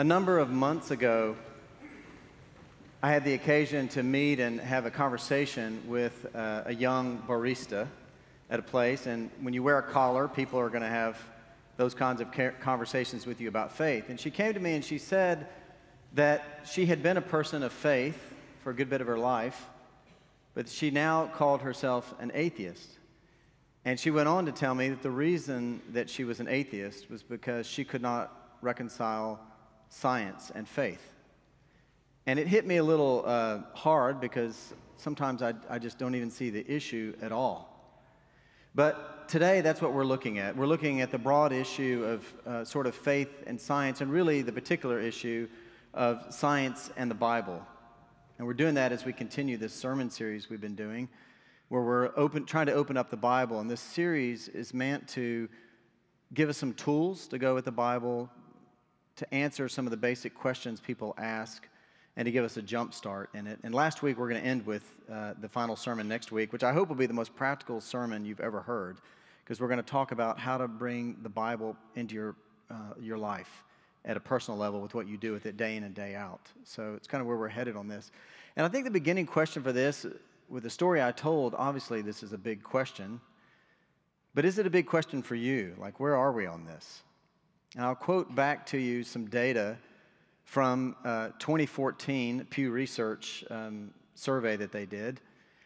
A number of months ago, I had the occasion to meet and have a conversation with uh, a young barista at a place. And when you wear a collar, people are going to have those kinds of conversations with you about faith. And she came to me and she said that she had been a person of faith for a good bit of her life, but she now called herself an atheist. And she went on to tell me that the reason that she was an atheist was because she could not reconcile science and faith. And it hit me a little uh, hard because sometimes I, I just don't even see the issue at all. But today, that's what we're looking at. We're looking at the broad issue of uh, sort of faith and science, and really the particular issue of science and the Bible. And we're doing that as we continue this sermon series we've been doing, where we're open, trying to open up the Bible. And this series is meant to give us some tools to go with the Bible, to answer some of the basic questions people ask, and to give us a jump start in it. And last week, we're going to end with uh, the final sermon next week, which I hope will be the most practical sermon you've ever heard, because we're going to talk about how to bring the Bible into your, uh, your life at a personal level with what you do with it day in and day out. So it's kind of where we're headed on this. And I think the beginning question for this, with the story I told, obviously this is a big question. But is it a big question for you? Like, where are we on this? And I'll quote back to you some data from uh, 2014 Pew Research um, survey that they did,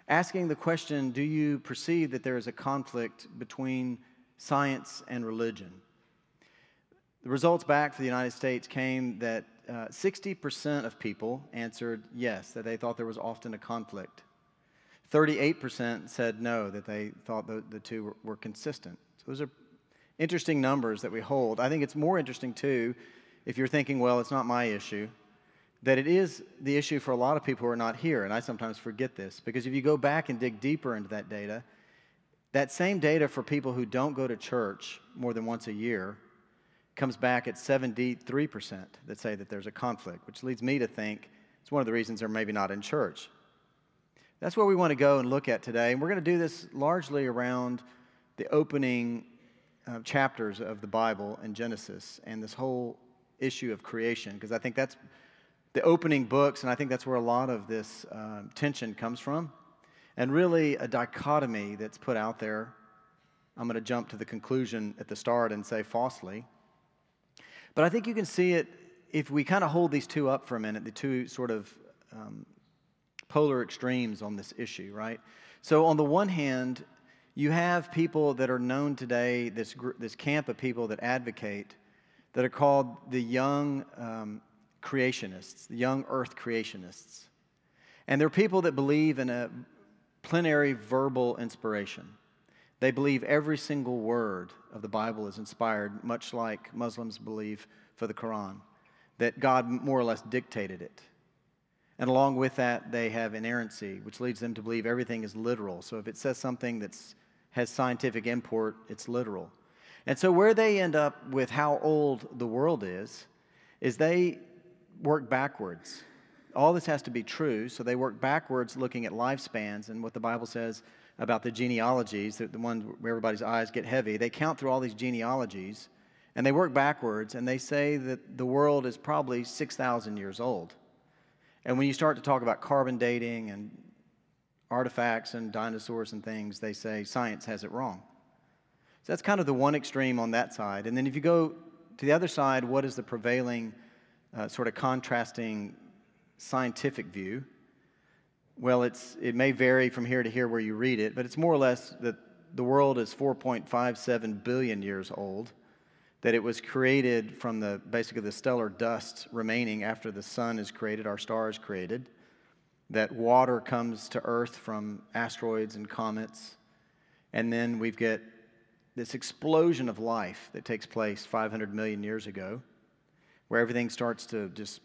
asking the question Do you perceive that there is a conflict between science and religion? The results back for the United States came that uh, 60% of people answered yes, that they thought there was often a conflict. 38% said no, that they thought the, the two were, were consistent. So those are interesting numbers that we hold. I think it's more interesting, too, if you're thinking, well, it's not my issue, that it is the issue for a lot of people who are not here. And I sometimes forget this because if you go back and dig deeper into that data, that same data for people who don't go to church more than once a year comes back at 73% that say that there's a conflict, which leads me to think it's one of the reasons they're maybe not in church. That's where we want to go and look at today. And we're going to do this largely around the opening uh, chapters of the Bible in Genesis and this whole issue of creation, because I think that's the opening books, and I think that's where a lot of this uh, tension comes from. And really, a dichotomy that's put out there. I'm going to jump to the conclusion at the start and say falsely. But I think you can see it if we kind of hold these two up for a minute, the two sort of um, polar extremes on this issue, right? So, on the one hand, you have people that are known today, this, this camp of people that advocate, that are called the young um, creationists, the young earth creationists. And they're people that believe in a plenary verbal inspiration. They believe every single word of the Bible is inspired, much like Muslims believe for the Quran, that God more or less dictated it. And along with that, they have inerrancy, which leads them to believe everything is literal. So if it says something that has scientific import, it's literal. And so where they end up with how old the world is, is they work backwards. All this has to be true, so they work backwards looking at lifespans and what the Bible says about the genealogies, the, ones where everybody's eyes get heavy. They count through all these genealogies and they work backwards and they say that the world is probably 6,000 years old. And when you start to talk about carbon dating and artifacts and dinosaurs and things, they say science has it wrong. So that's kind of the one extreme on that side. And then if you go to the other side, what is the prevailing uh, sort of contrasting scientific view? Well, it's, it may vary from here to here where you read it, but it's more or less that the world is 4.57 billion years old, that it was created from the basically the stellar dust remaining after the sun is created, our star is created, that water comes to Earth from asteroids and comets, and then we've got this explosion of life that takes place 500 million years ago, where everything starts to just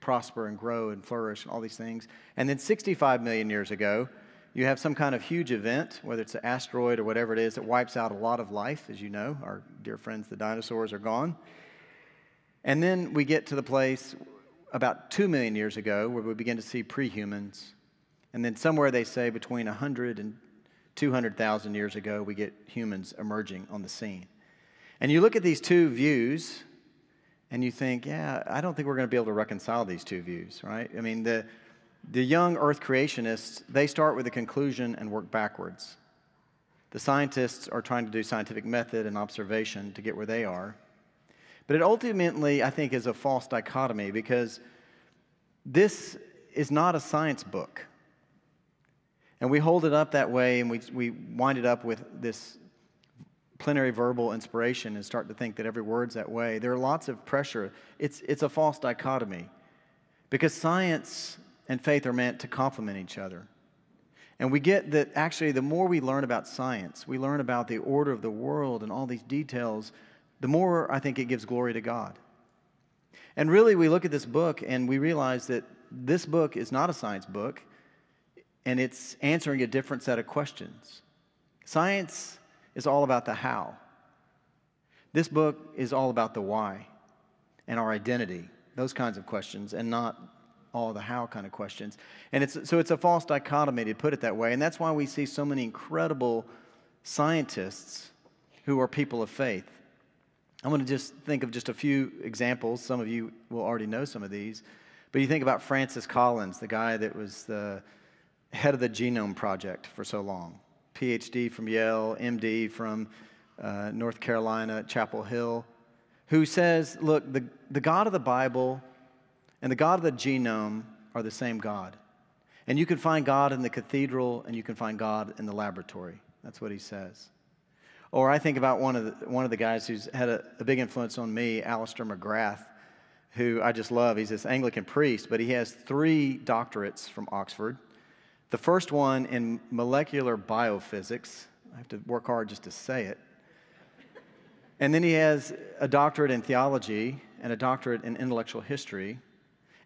prosper and grow and flourish and all these things. And then 65 million years ago, you have some kind of huge event, whether it's an asteroid or whatever it is, that wipes out a lot of life. As you know, our dear friends, the dinosaurs, are gone. And then we get to the place about 2 million years ago where we begin to see prehumans. And then somewhere they say between 100 and 200,000 years ago, we get humans emerging on the scene. And you look at these two views, and you think, yeah, I don't think we're going to be able to reconcile these two views, right? I mean, the, the young earth creationists, they start with a conclusion and work backwards. The scientists are trying to do scientific method and observation to get where they are. But it ultimately, I think, is a false dichotomy because this is not a science book. And we hold it up that way and we, we wind it up with this plenary verbal inspiration and start to think that every word's that way. There are lots of pressure. It's, it's a false dichotomy because science and faith are meant to complement each other. And we get that actually, the more we learn about science, we learn about the order of the world and all these details, the more I think it gives glory to God. And really, we look at this book and we realize that this book is not a science book and it's answering a different set of questions. Science is all about the how. This book is all about the why and our identity, those kinds of questions, and not all the how kind of questions. And it's, so it's a false dichotomy to put it that way. And that's why we see so many incredible scientists who are people of faith. I want to just think of just a few examples. Some of you will already know some of these. But you think about Francis Collins, the guy that was the head of the Genome Project for so long. PhD from Yale, MD from uh, North Carolina, Chapel Hill, who says, look, the, the God of the Bible and the God of the genome are the same God. And you can find God in the cathedral and you can find God in the laboratory. That's what he says. Or I think about one of the, one of the guys who's had a, a big influence on me, Alister McGrath, who I just love. He's this Anglican priest, but he has three doctorates from Oxford. The first one in molecular biophysics. I have to work hard just to say it. And then he has a doctorate in theology and a doctorate in intellectual history.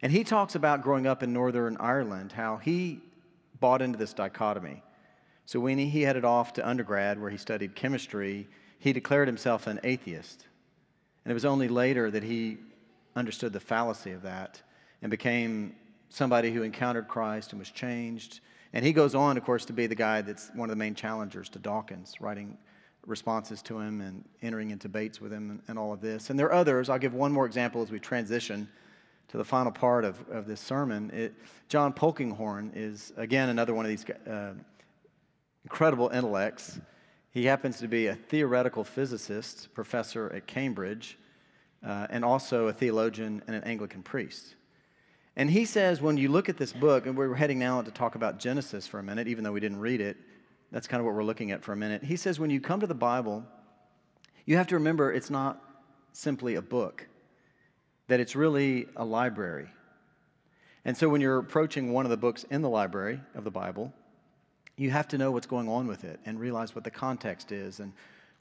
And he talks about growing up in Northern Ireland, how he bought into this dichotomy. So when he headed off to undergrad, where he studied chemistry, he declared himself an atheist. And it was only later that he understood the fallacy of that and became somebody who encountered Christ and was changed and he goes on, of course, to be the guy that's one of the main challengers to Dawkins, writing responses to him and entering into debates with him and, all of this. And there are others. I'll give one more example as we transition to the final part of, of this sermon. It, John Polkinghorne is, again, another one of these uh, incredible intellects. He happens to be a theoretical physicist, professor at Cambridge, uh, and also a theologian and an Anglican priest. And he says, when you look at this book, and we're heading now to talk about Genesis for a minute, even though we didn't read it, that's kind of what we're looking at for a minute. He says, when you come to the Bible, you have to remember it's not simply a book, that it's really a library. And so when you're approaching one of the books in the library of the Bible, you have to know what's going on with it and realize what the context is and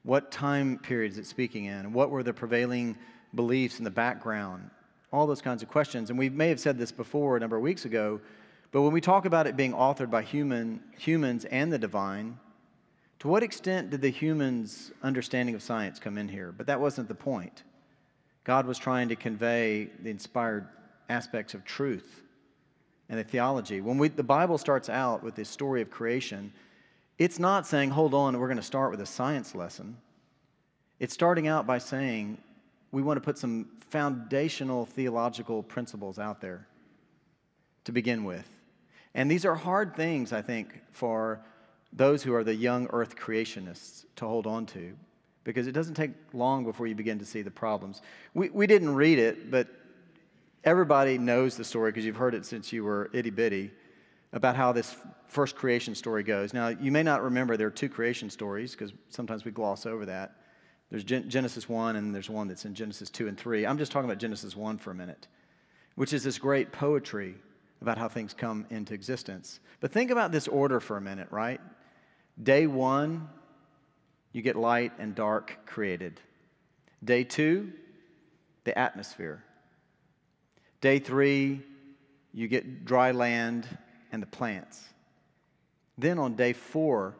what time period is it speaking in and what were the prevailing beliefs in the background all those kinds of questions. And we may have said this before a number of weeks ago, but when we talk about it being authored by human, humans and the divine, to what extent did the humans' understanding of science come in here? But that wasn't the point. God was trying to convey the inspired aspects of truth and the theology. When we, the Bible starts out with this story of creation, it's not saying, hold on, we're going to start with a science lesson. It's starting out by saying, we want to put some foundational theological principles out there to begin with. And these are hard things, I think, for those who are the young earth creationists to hold on to because it doesn't take long before you begin to see the problems. We, we didn't read it, but everybody knows the story because you've heard it since you were itty bitty about how this first creation story goes. Now, you may not remember there are two creation stories because sometimes we gloss over that. There's Genesis 1 and there's one that's in Genesis 2 and 3. I'm just talking about Genesis 1 for a minute, which is this great poetry about how things come into existence. But think about this order for a minute, right? Day one, you get light and dark created. Day two, the atmosphere. Day three, you get dry land and the plants. Then on day four,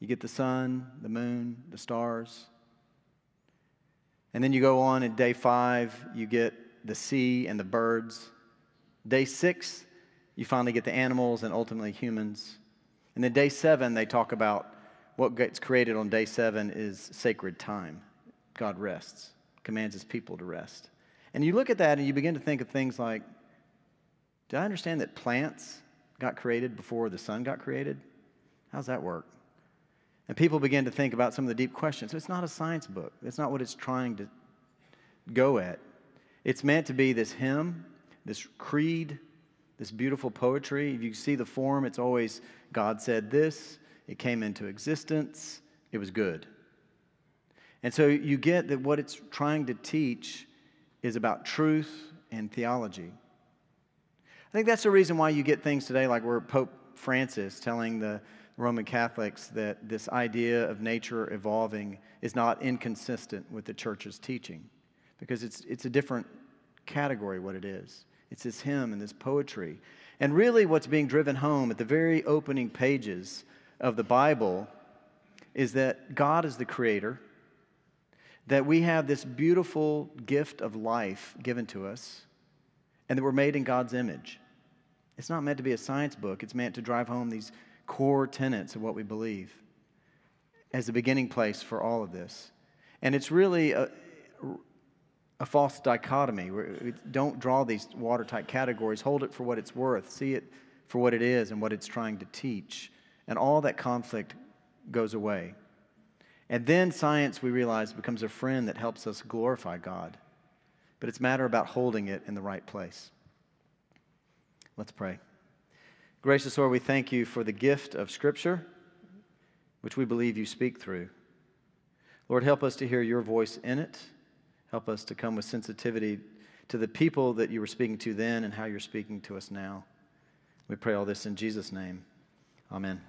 you get the sun, the moon, the stars. And then you go on in day five, you get the sea and the birds. Day six, you finally get the animals and ultimately humans. And then day seven, they talk about what gets created on day seven is sacred time. God rests, commands his people to rest. And you look at that and you begin to think of things like, do I understand that plants got created before the sun got created? How's that work? And people begin to think about some of the deep questions. It's not a science book, it's not what it's trying to go at. It's meant to be this hymn, this creed, this beautiful poetry. If you see the form, it's always God said this, it came into existence, it was good. And so you get that what it's trying to teach is about truth and theology. I think that's the reason why you get things today like where Pope Francis telling the Roman Catholics that this idea of nature evolving is not inconsistent with the church's teaching because it's, it's a different category what it is. It's this hymn and this poetry. And really, what's being driven home at the very opening pages of the Bible is that God is the creator, that we have this beautiful gift of life given to us, and that we're made in God's image. It's not meant to be a science book, it's meant to drive home these core tenets of what we believe as a beginning place for all of this. And it's really a, a false dichotomy. We don't draw these watertight categories, hold it for what it's worth, see it for what it is and what it's trying to teach. And all that conflict goes away. And then science, we realize, becomes a friend that helps us glorify God. But it's matter about holding it in the right place. Let's pray. Gracious Lord, we thank you for the gift of Scripture, which we believe you speak through. Lord, help us to hear your voice in it. Help us to come with sensitivity to the people that you were speaking to then and how you're speaking to us now. We pray all this in Jesus' name. Amen.